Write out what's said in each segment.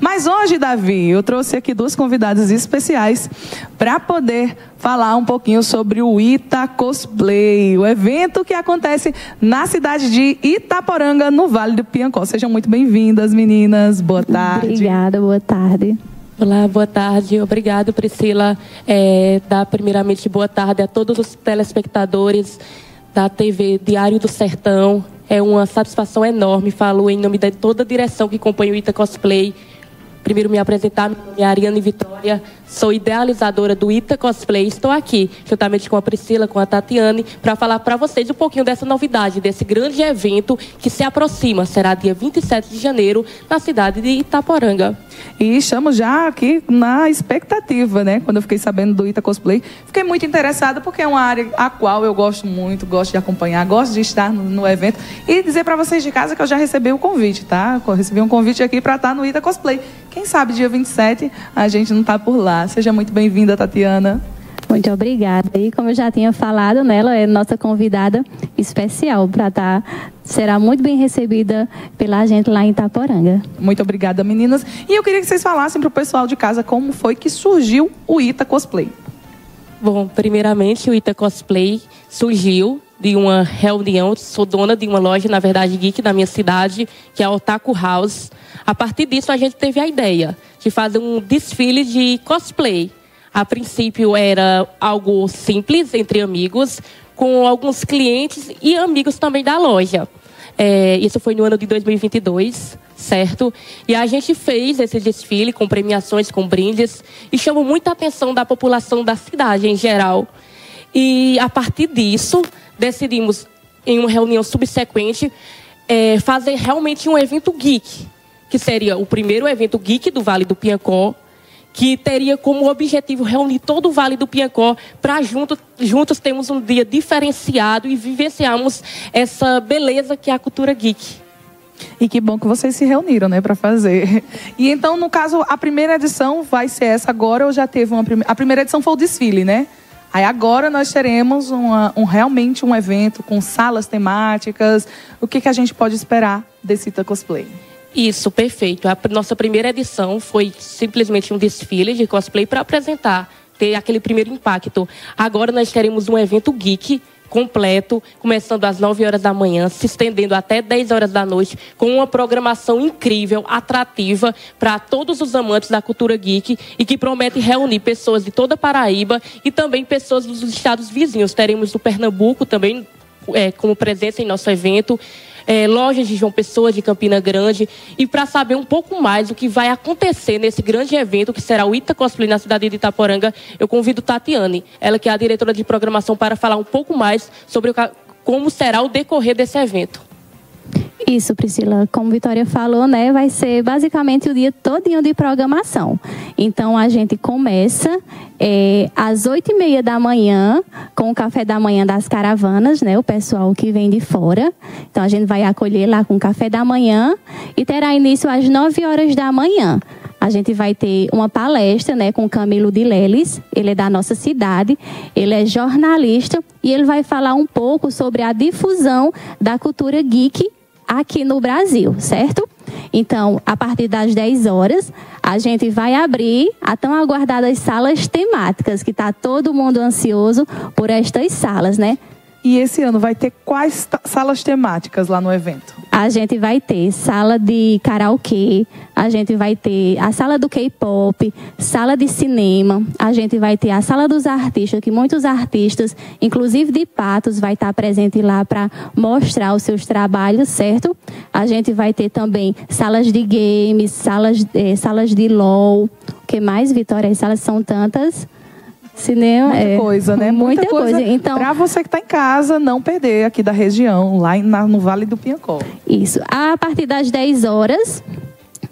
Mas hoje, Davi, eu trouxe aqui duas convidadas especiais para poder falar um pouquinho sobre o Ita Cosplay, o evento que acontece na cidade de Itaporanga, no Vale do Piancó. Sejam muito bem-vindas, meninas. Boa tarde. Obrigada, boa tarde. Olá, boa tarde. Obrigado, Priscila. É, dar primeiramente boa tarde a todos os telespectadores da TV Diário do Sertão. É uma satisfação enorme. Falo em nome de toda a direção que compõe o Ita Cosplay. Primeiro me apresentar, meu nome é Ariane Vitória, sou idealizadora do Ita Cosplay. Estou aqui, juntamente com a Priscila, com a Tatiane, para falar para vocês um pouquinho dessa novidade, desse grande evento que se aproxima. Será dia 27 de janeiro, na cidade de Itaporanga. E estamos já aqui na expectativa, né? Quando eu fiquei sabendo do Ita Cosplay, fiquei muito interessada porque é uma área a qual eu gosto muito, gosto de acompanhar, gosto de estar no, no evento e dizer para vocês de casa que eu já recebi o convite, tá? Eu recebi um convite aqui para estar no Ita Cosplay. Quem sabe dia 27 a gente não está por lá. Seja muito bem-vinda, Tatiana. Muito obrigada. E como eu já tinha falado, né, ela é nossa convidada especial para estar. Tá, será muito bem recebida pela gente lá em Itaporanga. Muito obrigada, meninas. E eu queria que vocês falassem para o pessoal de casa como foi que surgiu o Ita Cosplay. Bom, primeiramente o Ita Cosplay surgiu de uma reunião, sou dona de uma loja, na verdade, geek da minha cidade, que é a Otaku House. A partir disso, a gente teve a ideia de fazer um desfile de cosplay. A princípio era algo simples, entre amigos, com alguns clientes e amigos também da loja. É, isso foi no ano de 2022, certo? E a gente fez esse desfile com premiações, com brindes, e chamou muita atenção da população da cidade em geral. E a partir disso, decidimos, em uma reunião subsequente, é, fazer realmente um evento geek, que seria o primeiro evento geek do Vale do Piancó, que teria como objetivo reunir todo o Vale do Piancó para juntos, juntos termos um dia diferenciado e vivenciarmos essa beleza que é a cultura geek. E que bom que vocês se reuniram, né, para fazer. E então, no caso, a primeira edição vai ser essa agora ou já teve uma primeira? A primeira edição foi o desfile, né? Aí agora nós teremos uma, um, realmente um evento com salas temáticas. O que, que a gente pode esperar desse Cosplay? Isso, perfeito. A nossa primeira edição foi simplesmente um desfile de cosplay para apresentar, ter aquele primeiro impacto. Agora nós teremos um evento geek completo, começando às 9 horas da manhã, se estendendo até 10 horas da noite, com uma programação incrível, atrativa para todos os amantes da cultura geek e que promete reunir pessoas de toda a Paraíba e também pessoas dos estados vizinhos. Teremos do Pernambuco também é, como presença em nosso evento é, lojas de João Pessoa, de Campina Grande. E para saber um pouco mais do que vai acontecer nesse grande evento, que será o Ita Cosplay na cidade de Itaporanga, eu convido Tatiane, ela que é a diretora de programação, para falar um pouco mais sobre o, como será o decorrer desse evento. Isso, Priscila. Como Vitória falou, né, vai ser basicamente o dia todinho de programação. Então, a gente começa é, às oito e meia da manhã com o café da manhã das caravanas, né, o pessoal que vem de fora. Então, a gente vai acolher lá com o café da manhã e terá início às nove horas da manhã. A gente vai ter uma palestra né, com Camilo de Leles, ele é da nossa cidade, ele é jornalista e ele vai falar um pouco sobre a difusão da cultura geek aqui no Brasil, certo? Então, a partir das 10 horas, a gente vai abrir a tão aguardadas salas temáticas, que está todo mundo ansioso por estas salas, né? E esse ano vai ter quais salas temáticas lá no evento? A gente vai ter sala de karaokê, a gente vai ter a sala do K-pop, sala de cinema, a gente vai ter a sala dos artistas, que muitos artistas, inclusive de Patos, vai estar presente lá para mostrar os seus trabalhos, certo? A gente vai ter também salas de games, salas, eh, salas de LOL. O que mais, Vitória? As salas são tantas. Cinema muita é coisa, né? Muita, muita coisa. coisa. Então, para você que está em casa, não perder aqui da região, lá no Vale do Piancó. Isso. A partir das 10 horas,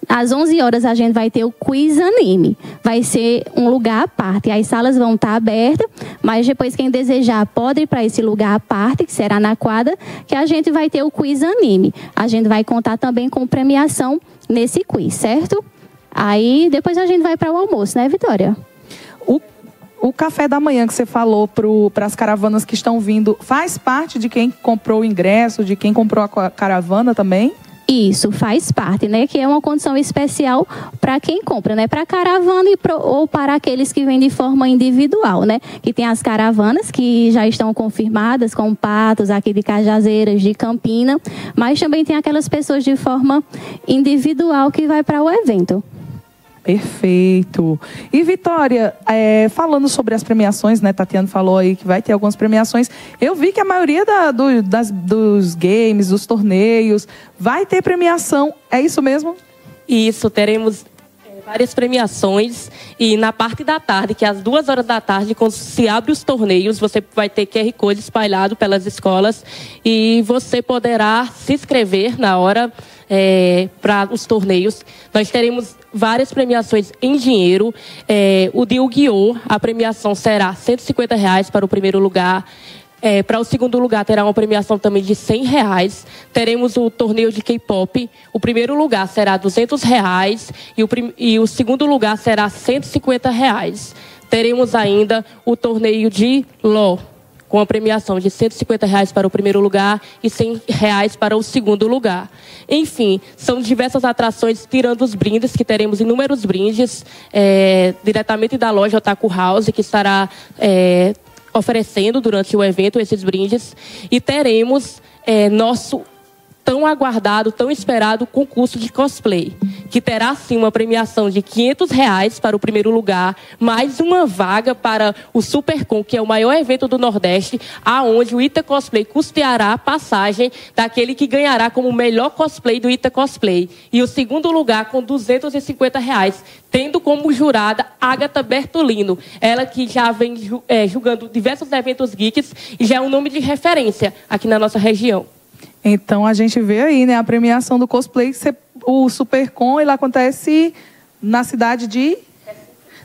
às 11 horas a gente vai ter o quiz anime. Vai ser um lugar à parte. As salas vão estar abertas, mas depois quem desejar pode ir para esse lugar à parte, que será na quadra, que a gente vai ter o quiz anime. A gente vai contar também com premiação nesse quiz, certo? Aí depois a gente vai para o almoço, né, Vitória? O café da manhã que você falou para as caravanas que estão vindo, faz parte de quem comprou o ingresso, de quem comprou a caravana também? Isso faz parte, né? Que é uma condição especial para quem compra, né? Para caravana e pro, ou para aqueles que vêm de forma individual, né? Que tem as caravanas que já estão confirmadas com patos aqui de Cajazeiras, de Campina, mas também tem aquelas pessoas de forma individual que vai para o evento. Perfeito. E Vitória, é, falando sobre as premiações, né? Tatiana falou aí que vai ter algumas premiações. Eu vi que a maioria da, do, das, dos games, dos torneios, vai ter premiação. É isso mesmo? Isso, teremos várias premiações e na parte da tarde, que é às duas horas da tarde, quando se abre os torneios, você vai ter QR Code espalhado pelas escolas e você poderá se inscrever na hora é, para os torneios. Nós teremos várias premiações em dinheiro. É, o de Yu-Gi-Oh! A premiação será 150 reais para o primeiro lugar. É, para o segundo lugar terá uma premiação também de 100 reais. Teremos o torneio de K-pop. O primeiro lugar será 200 reais e o, e o segundo lugar será 150 reais. Teremos ainda o torneio de LOL com a premiação de 150 reais para o primeiro lugar e 100 reais para o segundo lugar. Enfim, são diversas atrações, tirando os brindes, que teremos inúmeros brindes, é, diretamente da loja Otaku House, que estará é, oferecendo durante o evento esses brindes. E teremos é, nosso tão aguardado, tão esperado concurso de cosplay, que terá sim uma premiação de 500 reais para o primeiro lugar, mais uma vaga para o Supercon, que é o maior evento do Nordeste, aonde o Ita Cosplay custeará a passagem daquele que ganhará como melhor cosplay do Ita Cosplay. E o segundo lugar com 250 reais, tendo como jurada Agatha Bertolino, ela que já vem é, julgando diversos eventos geeks e já é um nome de referência aqui na nossa região. Então a gente vê aí, né, a premiação do cosplay, o Supercon, ele acontece na cidade de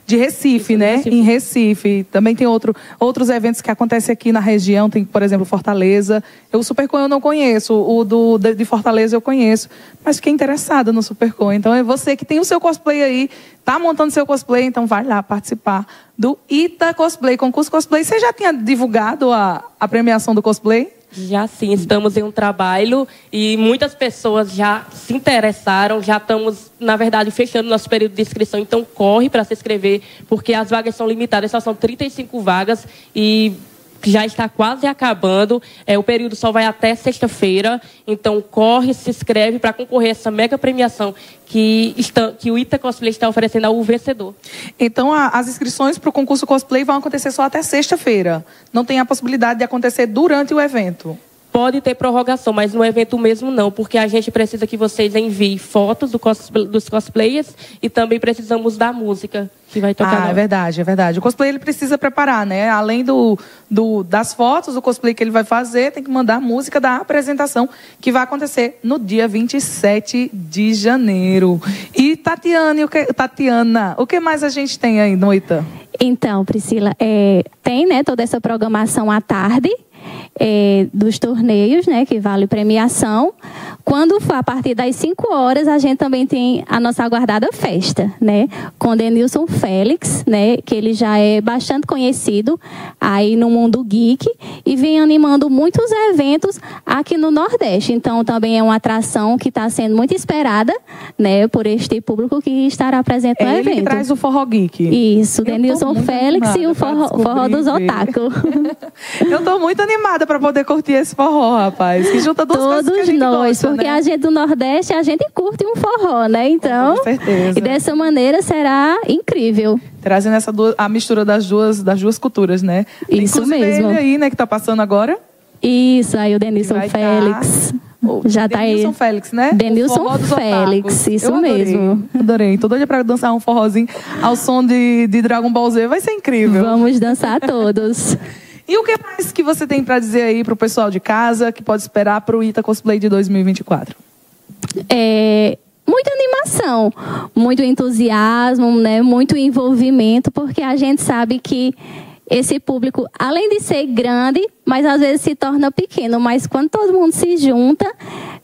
de Recife, Isso, né? Recife. Em Recife. Também tem outro, outros eventos que acontecem aqui na região, tem, por exemplo, Fortaleza. Eu, o Supercon eu não conheço, o do, de Fortaleza eu conheço, mas fiquei interessada no Supercon. Então é você que tem o seu cosplay aí, tá montando seu cosplay, então vai lá participar do Ita Cosplay, concurso cosplay. Você já tinha divulgado a, a premiação do cosplay? Já sim, estamos em um trabalho e muitas pessoas já se interessaram, já estamos, na verdade, fechando nosso período de inscrição, então corre para se inscrever, porque as vagas são limitadas, só são 35 vagas e já está quase acabando. É, o período só vai até sexta-feira. Então, corre, se inscreve para concorrer a essa mega premiação que, está, que o Ita Cosplay está oferecendo ao vencedor. Então, a, as inscrições para o concurso cosplay vão acontecer só até sexta-feira. Não tem a possibilidade de acontecer durante o evento. Pode ter prorrogação, mas no evento mesmo não, porque a gente precisa que vocês enviem fotos do cosplay, dos cosplayers e também precisamos da música que vai tocar. Ah, é verdade, é verdade. O cosplay ele precisa preparar, né? Além do, do, das fotos do cosplay que ele vai fazer, tem que mandar a música da apresentação que vai acontecer no dia 27 de janeiro. E Tatiana, o que, Tatiana, o que mais a gente tem aí, Noita? Então, Priscila, é, tem né, toda essa programação à tarde é, dos torneios, né, que vale premiação. Quando for a partir das 5 horas, a gente também tem a nossa aguardada festa, né, com Denilson Félix, né, que ele já é bastante conhecido aí no mundo geek e vem animando muitos eventos aqui no Nordeste. Então, também é uma atração que está sendo muito esperada, né, por este público que estará presente no é evento. Ele traz o forró geek. Isso, Denilson Félix e o forró, forró dos otaku. Eu estou muito animada para poder curtir esse forró, rapaz. Que junta duas Todos coisas que a gente nós, gosta, porque né? a gente do Nordeste, a gente curte um forró, né? Então, Com certeza. e dessa maneira será incrível. Trazendo essa duas, a mistura das duas, das duas culturas, né? Isso Inclusive mesmo. Ele aí, né, que tá passando agora. Isso, aí o Denilson vai Félix. tá- Já tá aí. Denilson Félix, né? Denilson Félix, isso Eu adorei, mesmo. Adorei. Tô doida pra dançar um forrozinho ao som de, de Dragon Ball Z. Vai ser incrível. Vamos dançar todos. E o que mais que você tem pra dizer aí pro pessoal de casa que pode esperar pro Ita Cosplay de 2024? É, muita animação, muito entusiasmo, né? muito envolvimento, porque a gente sabe que esse público, além de ser grande, mas às vezes se torna pequeno, mas quando todo mundo se junta,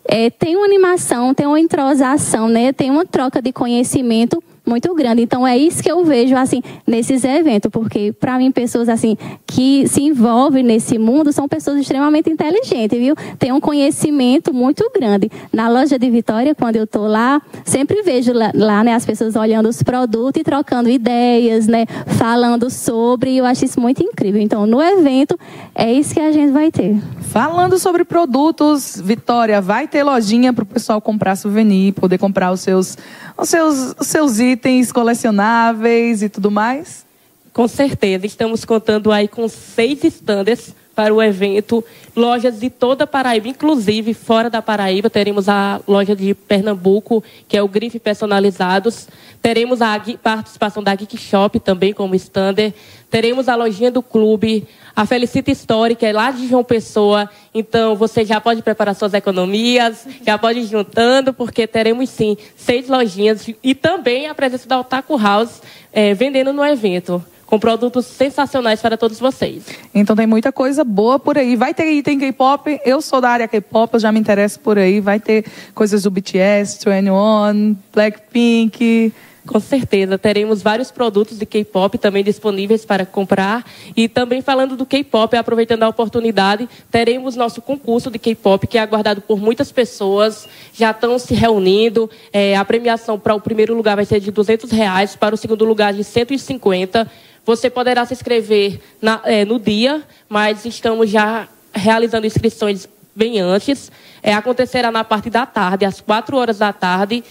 é, tem uma animação, tem uma entrosação, né? tem uma troca de conhecimento muito grande. Então é isso que eu vejo assim nesses eventos, porque para mim pessoas assim que se envolvem nesse mundo são pessoas extremamente inteligentes, viu? Tem um conhecimento muito grande. Na loja de Vitória, quando eu tô lá, sempre vejo lá, lá né, as pessoas olhando os produtos e trocando ideias, né, falando sobre, e eu acho isso muito incrível. Então, no evento é isso que a gente vai ter. Falando sobre produtos, Vitória, vai ter lojinha para o pessoal comprar souvenir, poder comprar os seus, os seus, os seus itens colecionáveis e tudo mais? Com certeza, estamos contando aí com seis standards para o evento, lojas de toda a Paraíba, inclusive fora da Paraíba, teremos a loja de Pernambuco, que é o Grife Personalizados, teremos a participação da Geek Shop também como stander, teremos a lojinha do clube, a Felicita Story, que é lá de João Pessoa, então você já pode preparar suas economias, já pode ir juntando, porque teremos sim seis lojinhas e também a presença da Otaku House é, vendendo no evento com produtos sensacionais para todos vocês. Então tem muita coisa boa por aí. Vai ter item K-pop, eu sou da área K-pop, eu já me interesso por aí. Vai ter coisas do BTS, 21, Blackpink. Com certeza, teremos vários produtos de K-pop também disponíveis para comprar. E também falando do K-pop, aproveitando a oportunidade, teremos nosso concurso de K-pop, que é aguardado por muitas pessoas. Já estão se reunindo. É, a premiação para o primeiro lugar vai ser de 200 reais, para o segundo lugar de 150 você poderá se inscrever na, é, no dia, mas estamos já realizando inscrições bem antes. É, acontecerá na parte da tarde, às 4 horas da tarde.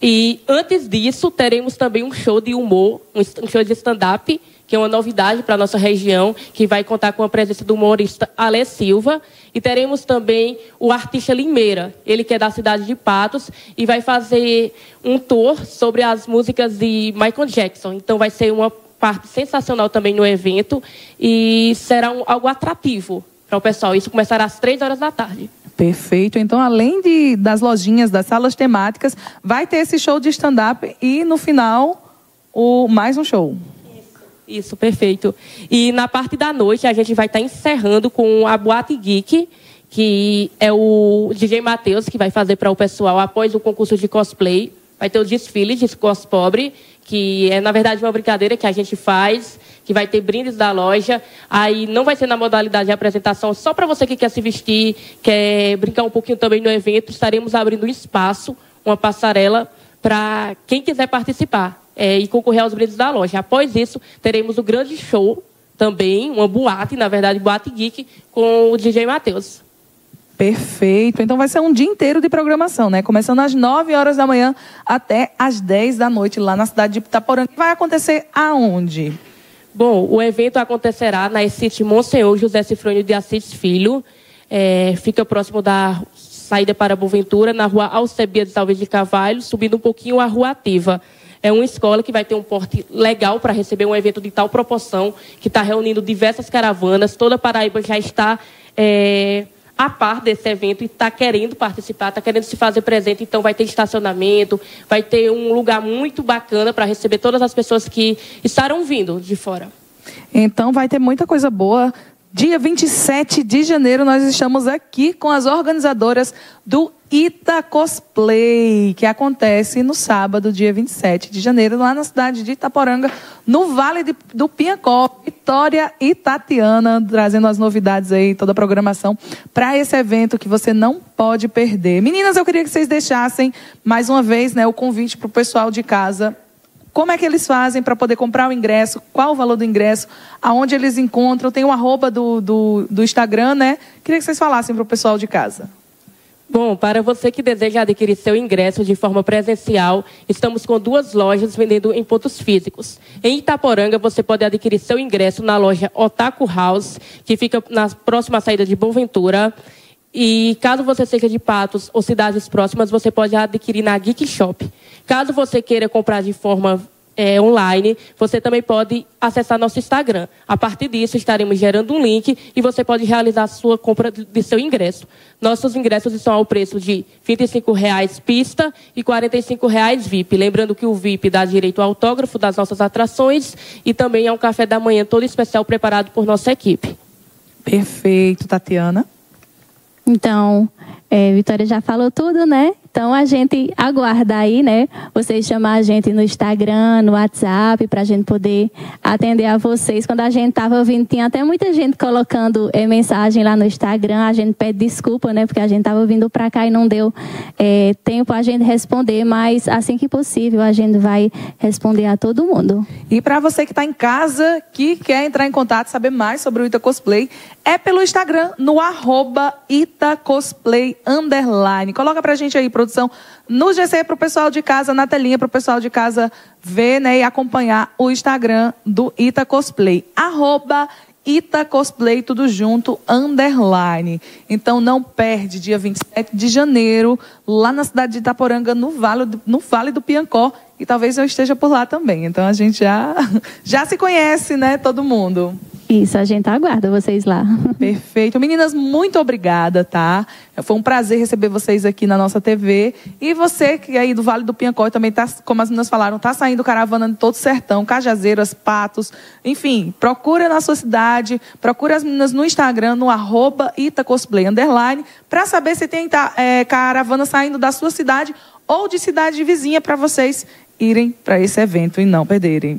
E antes disso, teremos também um show de humor, um show de stand-up, que é uma novidade para a nossa região, que vai contar com a presença do humorista Ale Silva. E teremos também o artista Limeira, ele que é da cidade de Patos, e vai fazer um tour sobre as músicas de Michael Jackson. Então vai ser uma parte sensacional também no evento e será um, algo atrativo para o pessoal. Isso começará às três horas da tarde. Perfeito. Então, além de, das lojinhas, das salas temáticas, vai ter esse show de stand-up e, no final, o, mais um show. Isso, perfeito. E na parte da noite, a gente vai estar encerrando com a Boate Geek, que é o DJ Matheus que vai fazer para o pessoal após o concurso de cosplay. Vai ter o desfile de cospobre que é na verdade uma brincadeira que a gente faz, que vai ter brindes da loja. Aí não vai ser na modalidade de apresentação, só para você que quer se vestir, quer brincar um pouquinho também no evento, estaremos abrindo um espaço, uma passarela para quem quiser participar é, e concorrer aos brindes da loja. Após isso, teremos o grande show também, uma boate, na verdade, boate geek, com o DJ Matheus. Perfeito. Então vai ser um dia inteiro de programação, né? Começando às 9 horas da manhã até às 10 da noite lá na cidade de Itaporanga. Vai acontecer aonde? Bom, o evento acontecerá na City Monsenhor José Cifrônio de Assis Filho. É, fica próximo da saída para Boventura, na rua Alcebiades Alves de Cavalho, subindo um pouquinho a rua Ativa. É uma escola que vai ter um porte legal para receber um evento de tal proporção, que está reunindo diversas caravanas. Toda Paraíba já está é, a par desse evento e está querendo participar, está querendo se fazer presente. Então, vai ter estacionamento, vai ter um lugar muito bacana para receber todas as pessoas que estarão vindo de fora. Então, vai ter muita coisa boa. Dia 27 de janeiro, nós estamos aqui com as organizadoras do Ita Cosplay, que acontece no sábado, dia 27 de janeiro, lá na cidade de Itaporanga, no Vale de, do Pinhacó. Vitória e Tatiana trazendo as novidades aí, toda a programação para esse evento que você não pode perder. Meninas, eu queria que vocês deixassem mais uma vez né, o convite para o pessoal de casa como é que eles fazem para poder comprar o ingresso? Qual o valor do ingresso? Aonde eles encontram? Tem o arroba do, do, do Instagram, né? Queria que vocês falassem para o pessoal de casa. Bom, para você que deseja adquirir seu ingresso de forma presencial, estamos com duas lojas vendendo em pontos físicos. Em Itaporanga, você pode adquirir seu ingresso na loja Otaku House, que fica na próxima saída de Boaventura. E caso você seja de Patos ou cidades próximas, você pode adquirir na Geek Shop. Caso você queira comprar de forma é, online, você também pode acessar nosso Instagram. A partir disso, estaremos gerando um link e você pode realizar a sua compra de seu ingresso. Nossos ingressos estão ao preço de R$ 25,00 pista e R$ 45,00 VIP. Lembrando que o VIP dá direito ao autógrafo das nossas atrações e também a um café da manhã todo especial preparado por nossa equipe. Perfeito, Tatiana. Então, É, Vitória já falou tudo, né? Então a gente aguarda aí, né? Vocês chamar a gente no Instagram, no WhatsApp, para a gente poder atender a vocês. Quando a gente estava ouvindo, tinha até muita gente colocando é, mensagem lá no Instagram. A gente pede desculpa, né? Porque a gente estava vindo para cá e não deu é, tempo a gente responder, mas assim que possível a gente vai responder a todo mundo. E para você que está em casa, que quer entrar em contato, saber mais sobre o Ita Cosplay, é pelo Instagram, no arroba Itacosplay underline. Coloca pra gente aí, produção, no GC para o pessoal de casa, na telinha para o pessoal de casa ver né, e acompanhar o Instagram do Ita Cosplay. Arroba Ita Cosplay, tudo junto, underline. Então não perde, dia 27 de janeiro, lá na cidade de Itaporanga, no Vale do, no vale do Piancó. E talvez eu esteja por lá também. Então a gente já, já se conhece, né, todo mundo. Isso, a gente aguarda vocês lá. Perfeito. Meninas, muito obrigada, tá? Foi um prazer receber vocês aqui na nossa TV. E você que aí do Vale do Piancó também tá, como as meninas falaram, tá saindo caravana de todo o sertão, Cajazeiras, Patos, enfim, procura na sua cidade, procura as meninas no Instagram, no arroba Itacosplay, underline, para saber se tem tá, é, caravana saindo da sua cidade ou de cidade vizinha para vocês irem para esse evento e não perderem.